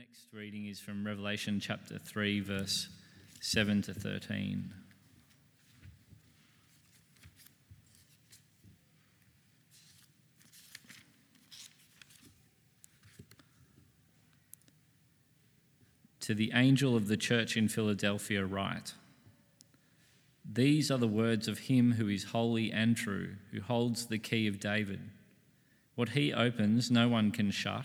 next reading is from Revelation chapter 3, verse 7 to 13. To the angel of the church in Philadelphia, write These are the words of him who is holy and true, who holds the key of David. What he opens, no one can shut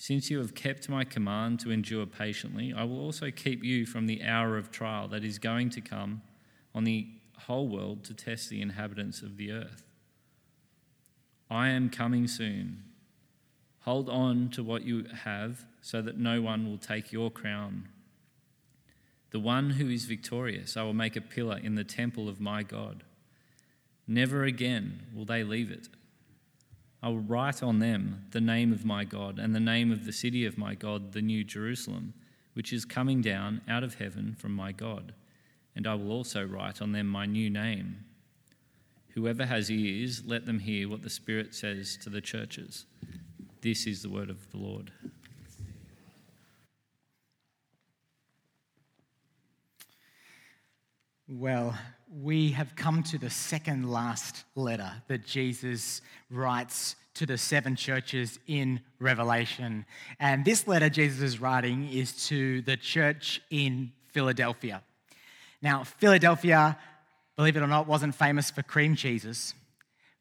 Since you have kept my command to endure patiently, I will also keep you from the hour of trial that is going to come on the whole world to test the inhabitants of the earth. I am coming soon. Hold on to what you have so that no one will take your crown. The one who is victorious, I will make a pillar in the temple of my God. Never again will they leave it. I will write on them the name of my God and the name of the city of my God, the New Jerusalem, which is coming down out of heaven from my God. And I will also write on them my new name. Whoever has ears, let them hear what the Spirit says to the churches. This is the word of the Lord. Well, we have come to the second last letter that Jesus writes to the seven churches in Revelation. And this letter Jesus is writing is to the church in Philadelphia. Now, Philadelphia, believe it or not, wasn't famous for cream cheeses.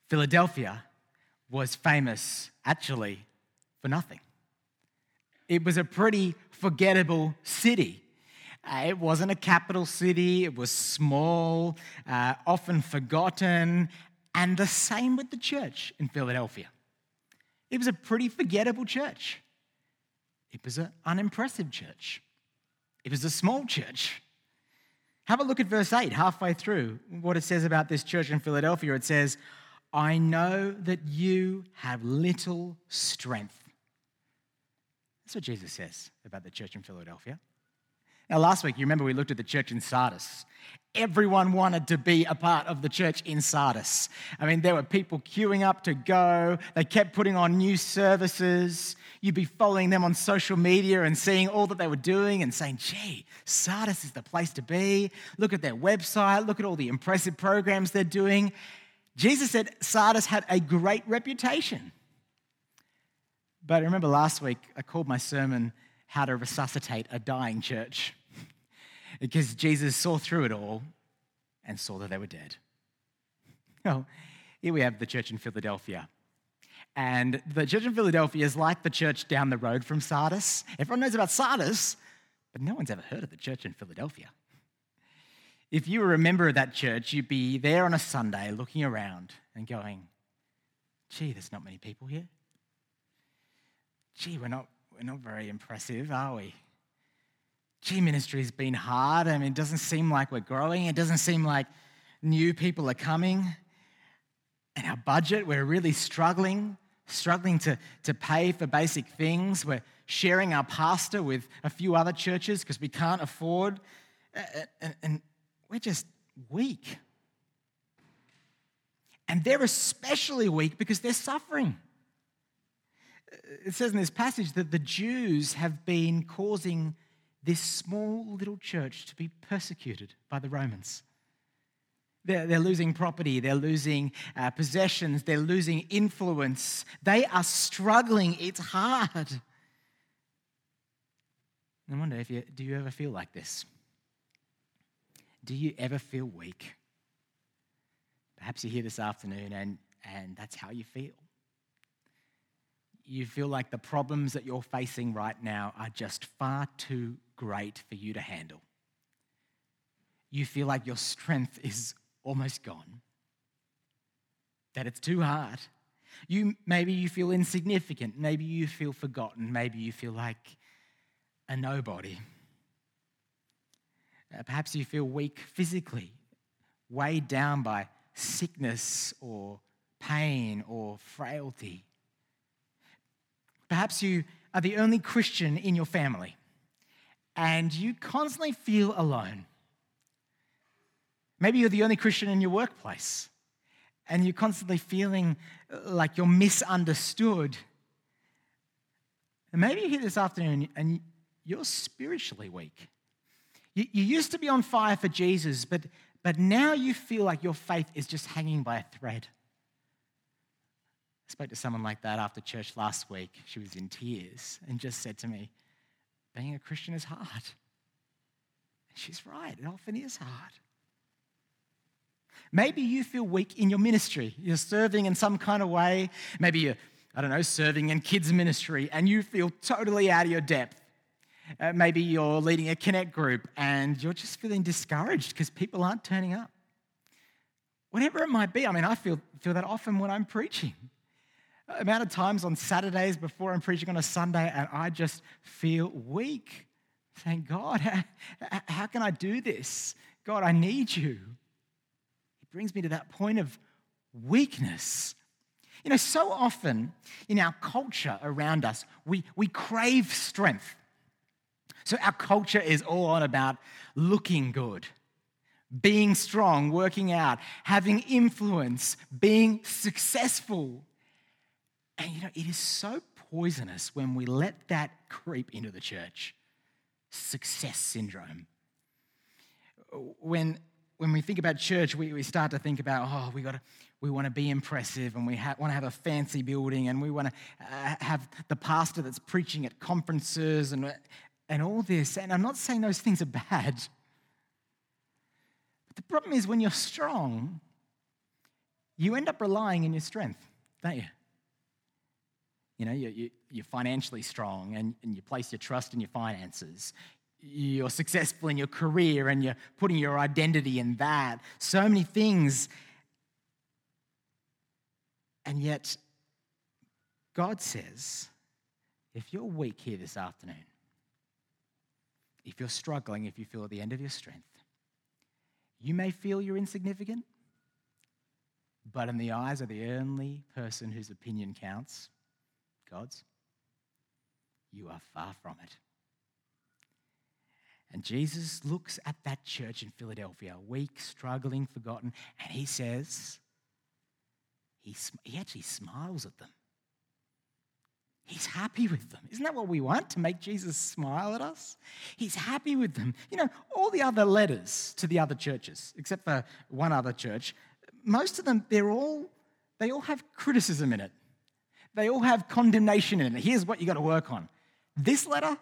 Philadelphia was famous, actually, for nothing. It was a pretty forgettable city. Uh, it wasn't a capital city, it was small, uh, often forgotten, and the same with the church in Philadelphia. It was a pretty forgettable church. It was an unimpressive church. It was a small church. Have a look at verse 8, halfway through, what it says about this church in Philadelphia. It says, I know that you have little strength. That's what Jesus says about the church in Philadelphia. Now, last week, you remember we looked at the church in Sardis. Everyone wanted to be a part of the church in Sardis. I mean, there were people queuing up to go. They kept putting on new services. You'd be following them on social media and seeing all that they were doing and saying, gee, Sardis is the place to be. Look at their website. Look at all the impressive programs they're doing. Jesus said Sardis had a great reputation. But I remember last week, I called my sermon How to Resuscitate a Dying Church because Jesus saw through it all and saw that they were dead. Well, here we have the church in Philadelphia. And the church in Philadelphia is like the church down the road from Sardis. Everyone knows about Sardis, but no one's ever heard of the church in Philadelphia. If you were a member of that church, you'd be there on a Sunday looking around and going, gee, there's not many people here. Gee, we're not, we're not very impressive, are we? gee, ministry's been hard. I mean, it doesn't seem like we're growing. It doesn't seem like new people are coming. And our budget, we're really struggling, struggling to, to pay for basic things. We're sharing our pastor with a few other churches because we can't afford. And, and we're just weak. And they're especially weak because they're suffering. It says in this passage that the Jews have been causing this small little church to be persecuted by the Romans. They're, they're losing property, they're losing uh, possessions, they're losing influence. They are struggling. It's hard. I wonder if you do you ever feel like this? Do you ever feel weak? Perhaps you're here this afternoon and, and that's how you feel. You feel like the problems that you're facing right now are just far too great for you to handle. You feel like your strength is almost gone, that it's too hard. You, maybe you feel insignificant. Maybe you feel forgotten. Maybe you feel like a nobody. Uh, Perhaps you feel weak physically, weighed down by sickness or pain or frailty. Perhaps you are the only Christian in your family and you constantly feel alone. Maybe you're the only Christian in your workplace and you're constantly feeling uh, like you're misunderstood. And maybe you're here this afternoon and you're spiritually weak. You, you used to be on fire for Jesus, but, but now you feel like your faith is just hanging by a thread. I spoke to someone like that after church last week. She was in tears and just said to me, Being a Christian is hard. And she's right, it often is hard. Maybe you feel weak in your ministry. You're serving in some kind of way. Maybe you're, I don't know, serving in kids' ministry and you feel totally out of your depth. Uh, maybe you're leading a connect group and you're just feeling discouraged because people aren't turning up. Whatever it might be, I mean, I feel, feel that often when I'm preaching. Amount of times on Saturdays before I'm preaching on a Sunday, and I just feel weak. Thank God, how, how can I do this? God, I need you. It brings me to that point of weakness. You know, so often in our culture around us, we, we crave strength. So our culture is all on about looking good, being strong, working out, having influence, being successful. And you know, it is so poisonous when we let that creep into the church. Success syndrome. When, when we think about church, we, we start to think about, oh, we got to, we want to be impressive and we ha- want to have a fancy building and we want to uh, have the pastor that's preaching at conferences and, and all this. And I'm not saying those things are bad. But the problem is when you're strong, you end up relying on your strength, don't you? You know, you, you, are financially strong and, and you place your trust in your finances. You're successful in your career and you're putting your identity in that. So many things. And yet, God says, if you're weak here this afternoon, if you're struggling, if you feel at the end of your strength, you may feel you're insignificant, but in the eyes of the only person whose opinion counts, God's, you are far from it. And Jesus looks at that church in Philadelphia, weak, struggling, forgotten, and he says, he, he actually smiles at them. He's happy with them. Isn't that what we want? To make Jesus smile at us? He's happy with them. You know, all the other letters to the other churches, except for one other church, most of them, they're all, they all have criticism in it. They all have condemnation in it. Here's what you got to work on. This letter,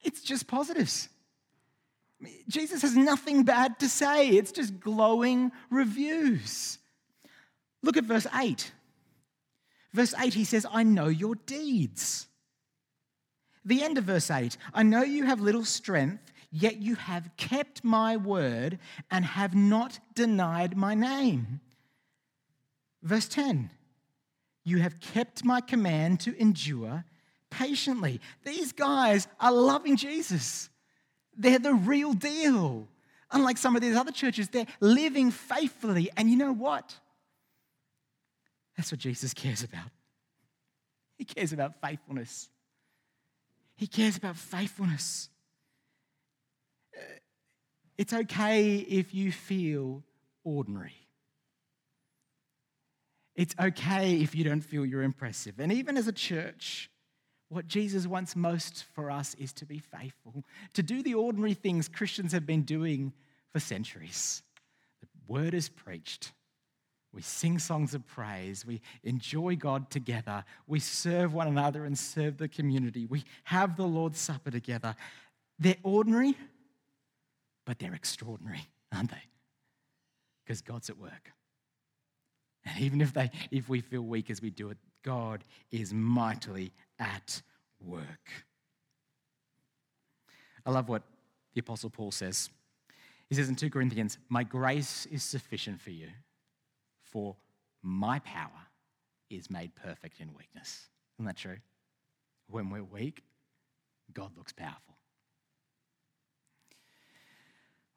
it's just positives. Jesus has nothing bad to say, it's just glowing reviews. Look at verse 8. Verse 8, he says, I know your deeds. The end of verse 8, I know you have little strength, yet you have kept my word and have not denied my name. Verse 10, you have kept my command to endure patiently. These guys are loving Jesus. They're the real deal. Unlike some of these other churches, they're living faithfully. And you know what? That's what Jesus cares about. He cares about faithfulness. He cares about faithfulness. Uh, it's okay if you feel ordinary. It's okay if you don't feel you're impressive. And even as a church, what Jesus wants most for us is to be faithful, to do the ordinary things Christians have been doing for centuries. The word is preached. We sing songs of praise. We enjoy God together. We serve one another and serve the community. We have the Lord's Supper together. They're ordinary, but they're extraordinary, aren't they? Because God's at work. And even if, they, if we feel weak as we do it, God is mightily at work. I love what the Apostle Paul says. He says in 2 Corinthians, My grace is sufficient for you, for my power is made perfect in weakness. Isn't that true? When we're weak, God looks powerful.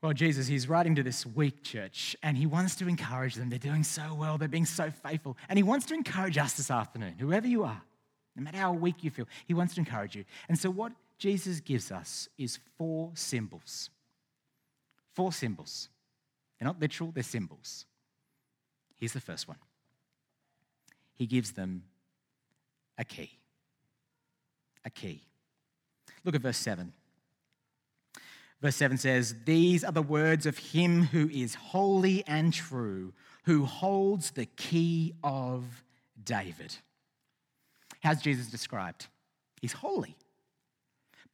Well, Jesus, he's writing to this weak church and he wants to encourage them. They're doing so well, they're being so faithful. And he wants to encourage us this afternoon, whoever you are, no matter how weak you feel, he wants to encourage you. And so, what Jesus gives us is four symbols. Four symbols. They're not literal, they're symbols. Here's the first one He gives them a key. A key. Look at verse 7. Verse 7 says, These are the words of him who is holy and true, who holds the key of David. How's Jesus described? He's holy,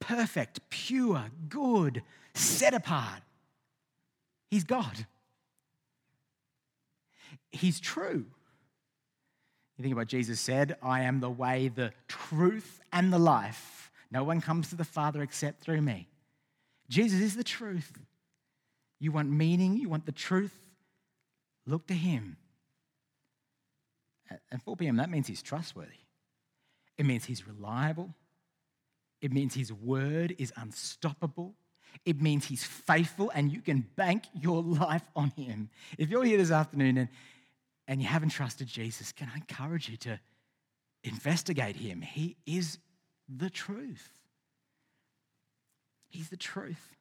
perfect, pure, good, set apart. He's God. He's true. You think about Jesus said, I am the way, the truth, and the life. No one comes to the Father except through me. Jesus is the truth. You want meaning, you want the truth, look to him. At 4 p.m., that means he's trustworthy. It means he's reliable. It means his word is unstoppable. It means he's faithful and you can bank your life on him. If you're here this afternoon and, and you haven't trusted Jesus, can I encourage you to investigate him? He is the truth. He's the truth.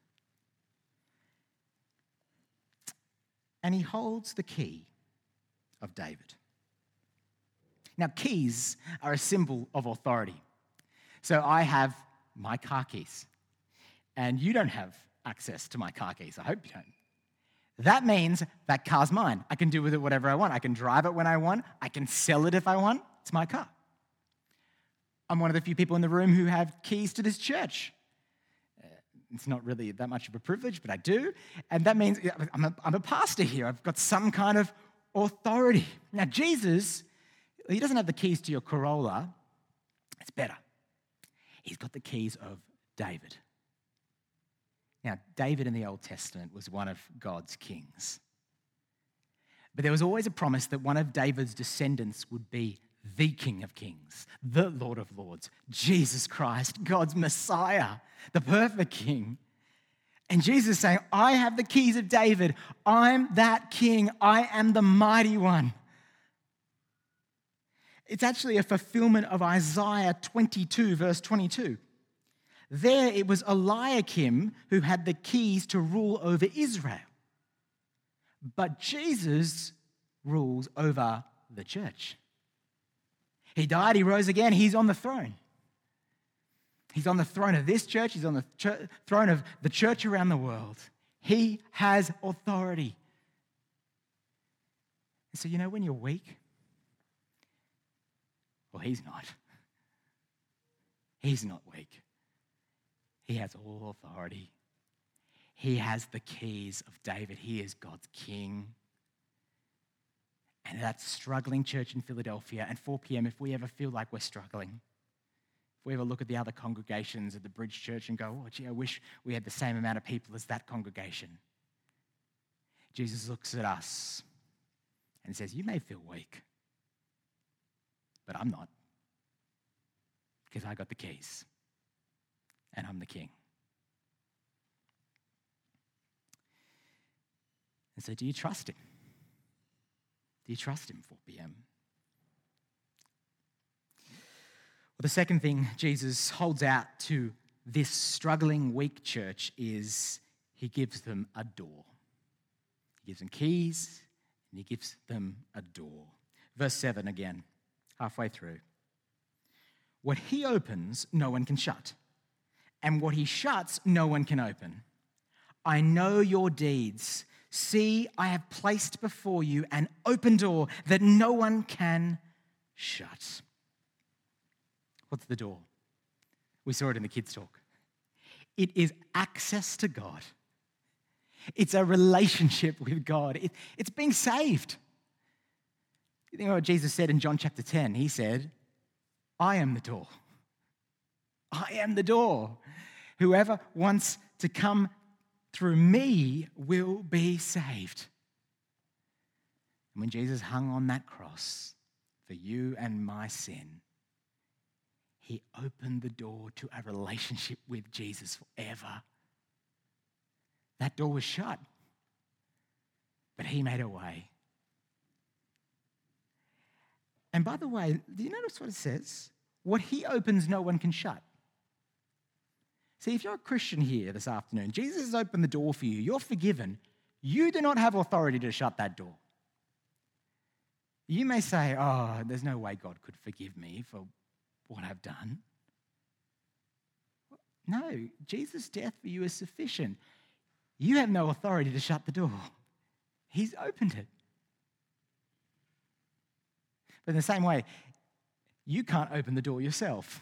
And he holds the key of David. Now, keys are a symbol of authority. So I have my car keys, and you don't have access to my car keys. I hope you don't. That means that car's mine. I can do with it whatever I want. I can drive it when I want. I can sell it if I want. It's my car. I'm one of the few people in the room who have keys to this church. It's not really that much of a privilege, but I do. And that means I'm a, I'm a pastor here. I've got some kind of authority. Now, Jesus, he doesn't have the keys to your Corolla. It's better. He's got the keys of David. Now, David in the Old Testament was one of God's kings. But there was always a promise that one of David's descendants would be the King of Kings, the Lord of Lords, Jesus Christ, God's Messiah, the perfect King. And Jesus is saying, I have the keys of David. I'm that king. I am the mighty one. It's actually a fulfillment of Isaiah 22, verse 22. There it was Eliakim who had the keys to rule over Israel. But Jesus rules over the church. He died, he rose again, he's on the throne. He's on the throne of this church, he's on the ch- throne of the church around the world. He has authority. And so, you know, when you're weak, well, he's not. He's not weak. He has all authority. He has the keys of David. He is God's king and that struggling church in Philadelphia. And 4 p.m., if we ever feel like we're struggling, if we ever look at the other congregations at the Bridge Church and go, oh, gee, I wish we had the same amount of people as that congregation. Jesus looks at us and says, You may feel weak, but I'm not. Because I got the keys and I'm the king. And so, do you trust him? Do you trust him 4 p.m.? Well, the second thing Jesus holds out to this struggling, weak church is he gives them a door. He gives them keys and he gives them a door. Verse 7 again, halfway through. What he opens, no one can shut, and what he shuts, no one can open. I know your deeds See, I have placed before you an open door that no one can shut. What's the door? We saw it in the kids' talk. It is access to God, it's a relationship with God, it, it's being saved. You think what Jesus said in John chapter 10? He said, I am the door. I am the door. Whoever wants to come through me will be saved. And when Jesus hung on that cross for you and my sin, he opened the door to a relationship with Jesus forever. That door was shut. But he made a way. And by the way, do you notice what it says? What he opens, no one can shut. See, if you're a Christian here this afternoon, Jesus has opened the door for you, you're forgiven. You do not have authority to shut that door. You may say, Oh, there's no way God could forgive me for what I've done. No, Jesus' death for you is sufficient. You have no authority to shut the door, He's opened it. But in the same way, you can't open the door yourself.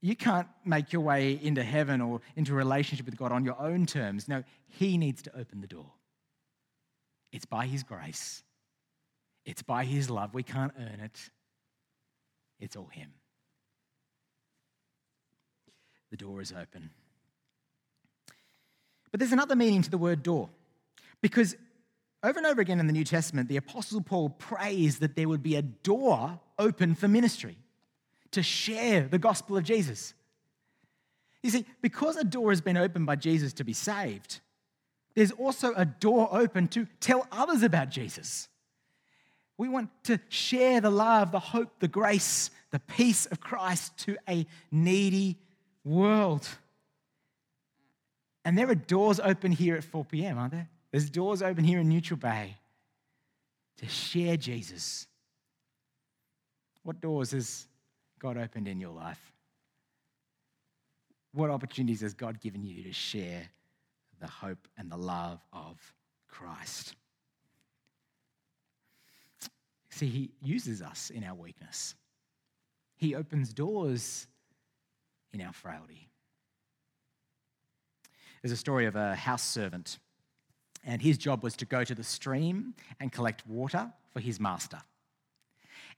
You can't make your way into heaven or into a relationship with God on your own terms. No, He needs to open the door. It's by His grace, it's by His love. We can't earn it, it's all Him. The door is open. But there's another meaning to the word door because over and over again in the New Testament, the Apostle Paul prays that there would be a door open for ministry to share the gospel of Jesus. You see, because a door has been opened by Jesus to be saved, there's also a door open to tell others about Jesus. We want to share the love, the hope, the grace, the peace of Christ to a needy world. And there are doors open here at 4 p.m., aren't there? There's doors open here in Neutral Bay to share Jesus. What doors has God opened in your life? What opportunities has God given you to share the hope and the love of Christ? See, He uses us in our weakness, He opens doors in our frailty. There's a story of a house servant and his job was to go to the stream and collect water for his master.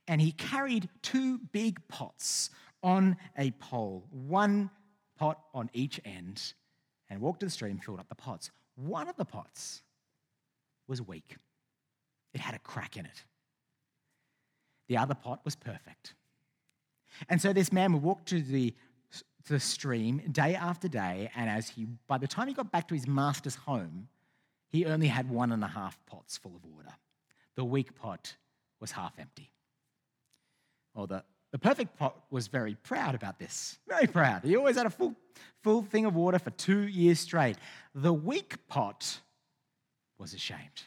And he carried two big pots on a pole, one pot on each end, and walked to the stream, filled up the pots. One of the pots was weak, it had a crack in it. The other pot was perfect. And so this man would walk to the, to the stream day after day, and as he, by the time he got back to his master's home, he only had one and a half pots full of water. The weak pot was half empty. Well, the, the perfect pot was very proud about this. Very proud. He always had a full, full thing of water for two years straight. The weak pot was ashamed.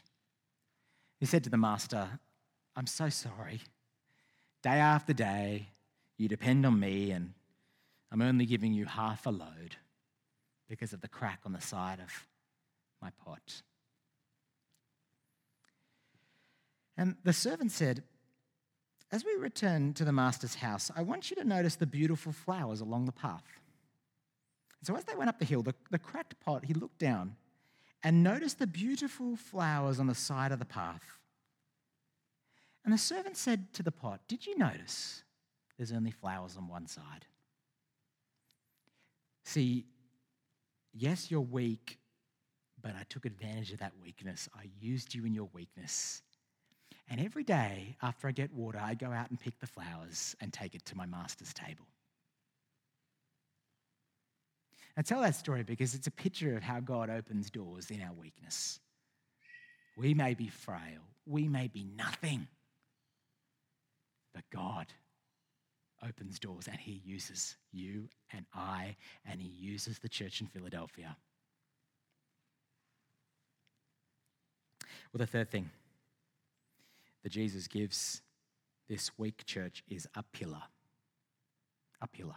He said to the master, I'm so sorry. Day after day, you depend on me, and I'm only giving you half a load because of the crack on the side of my pot. And the servant said, As we return to the master's house, I want you to notice the beautiful flowers along the path. So as they went up the hill, the, the cracked pot, he looked down and noticed the beautiful flowers on the side of the path. And the servant said to the pot, Did you notice there's only flowers on one side? See, yes, you're weak, but I took advantage of that weakness. I used you in your weakness and every day after I get water, I go out and pick the flowers and take it to my master's table. I tell that story because it's a picture of how God opens doors in our weakness. We may be frail, we may be nothing, but God opens doors and He uses you and I, and He uses the church in Philadelphia. Well, the third thing that Jesus gives this weak church is a pillar. A pillar.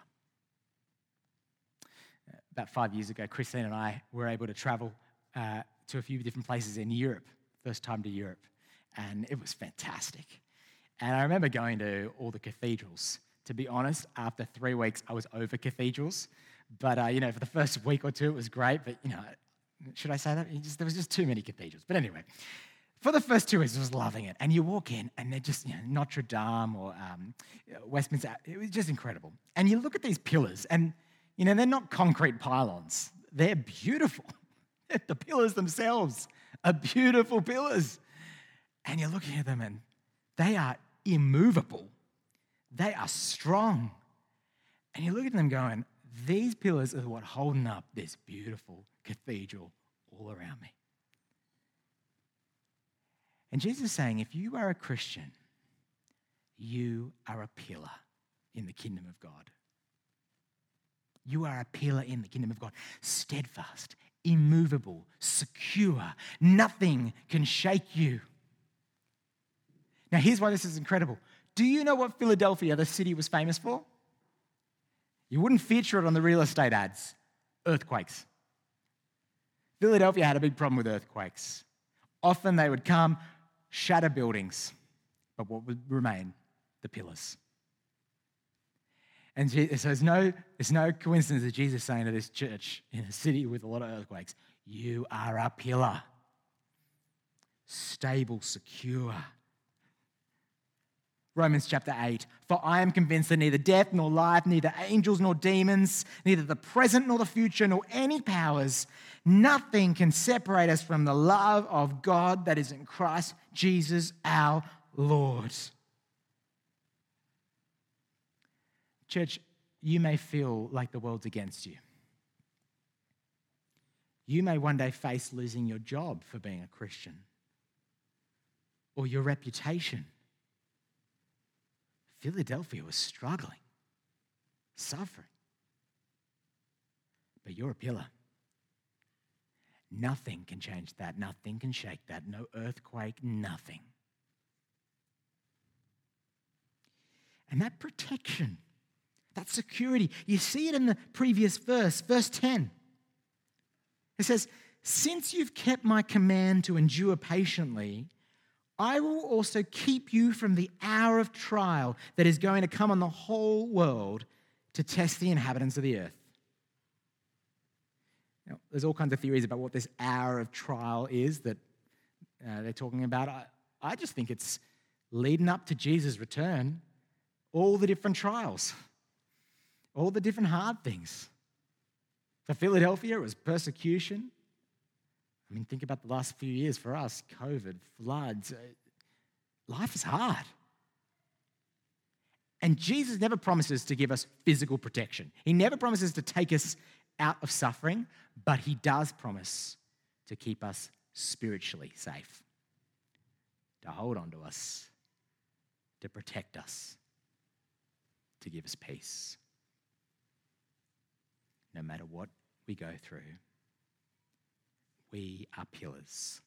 About five years ago, Christine and I were able to travel uh, to a few different places in Europe, first time to Europe, and it was fantastic. And I remember going to all the cathedrals. To be honest, after three weeks, I was over cathedrals. But, uh, you know, for the first week or two, it was great. But, you know, should I say that? Just, there was just too many cathedrals. But anyway, for the first two weeks, I was loving it. And you walk in, and they're just you know, Notre Dame or um, Westminster. It was just incredible. And you look at these pillars, and you know they're not concrete pylons. They're beautiful. the pillars themselves are beautiful pillars. And you're looking at them, and they are immovable. They are strong. And you look at them going, these pillars are what holding up this beautiful cathedral all around me. And Jesus is saying, if you are a Christian, you are a pillar in the kingdom of God. You are a pillar in the kingdom of God, steadfast, immovable, secure. Nothing can shake you. Now, here's why this is incredible. Do you know what Philadelphia, the city, was famous for? You wouldn't feature it on the real estate ads earthquakes. Philadelphia had a big problem with earthquakes. Often they would come, shatter buildings, but what would remain? The pillars. And so there's no, there's no coincidence that Jesus is saying to this church in a city with a lot of earthquakes, You are a pillar, stable, secure. Romans chapter 8. For I am convinced that neither death nor life, neither angels nor demons, neither the present nor the future, nor any powers, nothing can separate us from the love of God that is in Christ Jesus our Lord. Church, you may feel like the world's against you. You may one day face losing your job for being a Christian or your reputation. Philadelphia was struggling, suffering. But you're a pillar. Nothing can change that. Nothing can shake that. No earthquake, nothing. And that protection that security. You see it in the previous verse, verse 10. It says, Since you've kept my command to endure patiently, I will also keep you from the hour of trial that is going to come on the whole world to test the inhabitants of the earth. Now, there's all kinds of theories about what this hour of trial is that uh, they're talking about. I, I just think it's leading up to Jesus' return, all the different trials all the different hard things. For Philadelphia, it was persecution. I mean, think about the last few years for us COVID, floods. Uh, life is hard. And Jesus never promises to give us physical protection, He never promises to take us out of suffering, but He does promise to keep us spiritually safe, to hold on to us, to protect us, to give us peace no matter what we go through. We are pillars.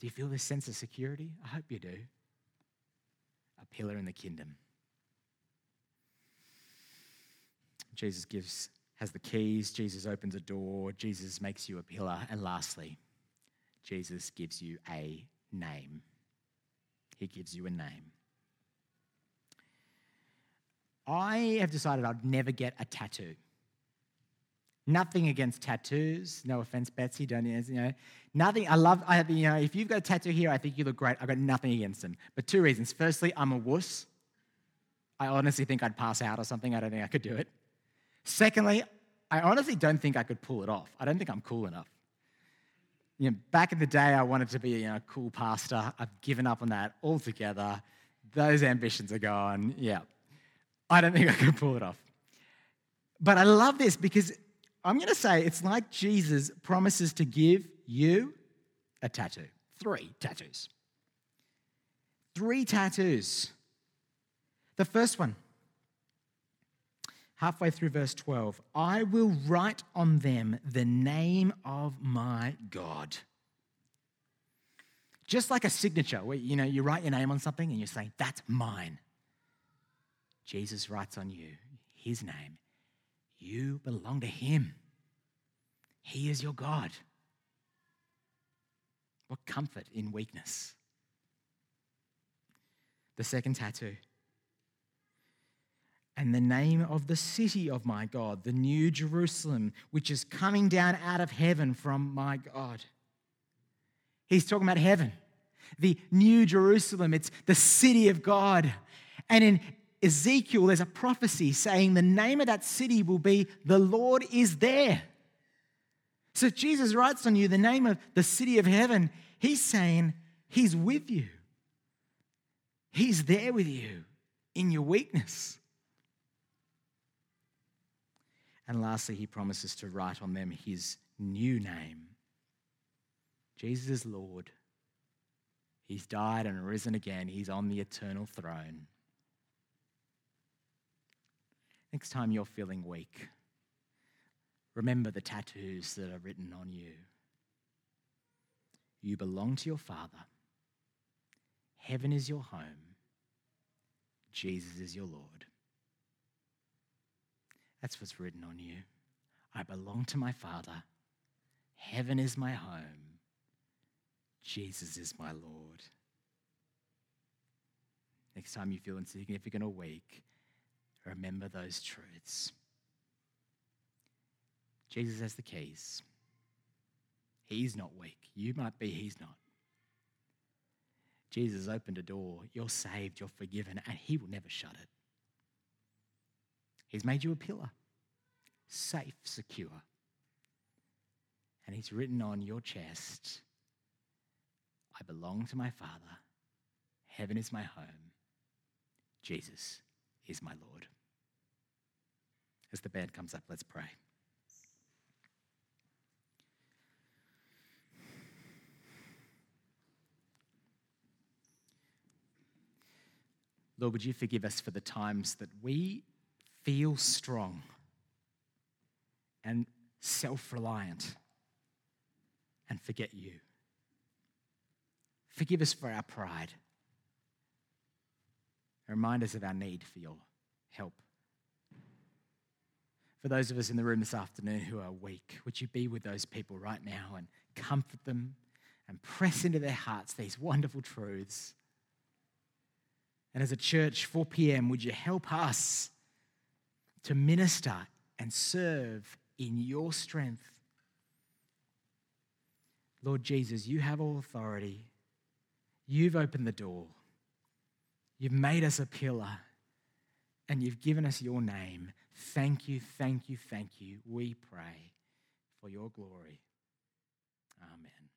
Do you feel this sense of security? I hope you do. A pillar in the kingdom. Jesus gives has the keys, Jesus opens a door, Jesus makes you a pillar, and lastly, Jesus gives you a name. He gives you a name. I have decided I'd never get a tattoo. Nothing against tattoos. No offense, Betsy. Don't you know? Nothing. I love. I have. You know, if you've got a tattoo here, I think you look great. I've got nothing against them. But two reasons. Firstly, I'm a wuss. I honestly think I'd pass out or something. I don't think I could do it. Secondly, I honestly don't think I could pull it off. I don't think I'm cool enough. You know, back in the day, I wanted to be you know, a cool pastor. I've given up on that altogether. Those ambitions are gone. Yeah. I don't think I could pull it off. But I love this because I'm going to say it's like Jesus promises to give you a tattoo. Three tattoos. Three tattoos. The first one, halfway through verse 12 I will write on them the name of my God. Just like a signature where you know you write your name on something and you're saying, That's mine. Jesus writes on you his name. You belong to him. He is your God. What comfort in weakness. The second tattoo. And the name of the city of my God, the new Jerusalem, which is coming down out of heaven from my God. He's talking about heaven, the new Jerusalem. It's the city of God. And in Ezekiel, there's a prophecy saying the name of that city will be the Lord is there. So Jesus writes on you the name of the city of heaven. He's saying he's with you. He's there with you in your weakness. And lastly, he promises to write on them his new name. Jesus is Lord. He's died and risen again. He's on the eternal throne. Next time you're feeling weak, remember the tattoos that are written on you. You belong to your Father. Heaven is your home. Jesus is your Lord. That's what's written on you. I belong to my Father. Heaven is my home. Jesus is my Lord. Next time you feel insignificant or weak, remember those truths. Jesus has the keys. He's not weak. You might be, he's not. Jesus opened a door. You're saved, you're forgiven, and he will never shut it. He's made you a pillar, safe, secure. And He's written on your chest, I belong to my Father. Heaven is my home. Jesus is my Lord. As the band comes up, let's pray. Lord, would you forgive us for the times that we feel strong and self reliant and forget you. Forgive us for our pride. Remind us of our need for your help. For those of us in the room this afternoon who are weak, would you be with those people right now and comfort them and press into their hearts these wonderful truths? And as a church, 4 p.m., would you help us to minister and serve in your strength. Lord Jesus, you have all authority. You've opened the door. You've made us a pillar and you've given us your name. Thank you, thank you, thank you. We pray for your glory. Amen.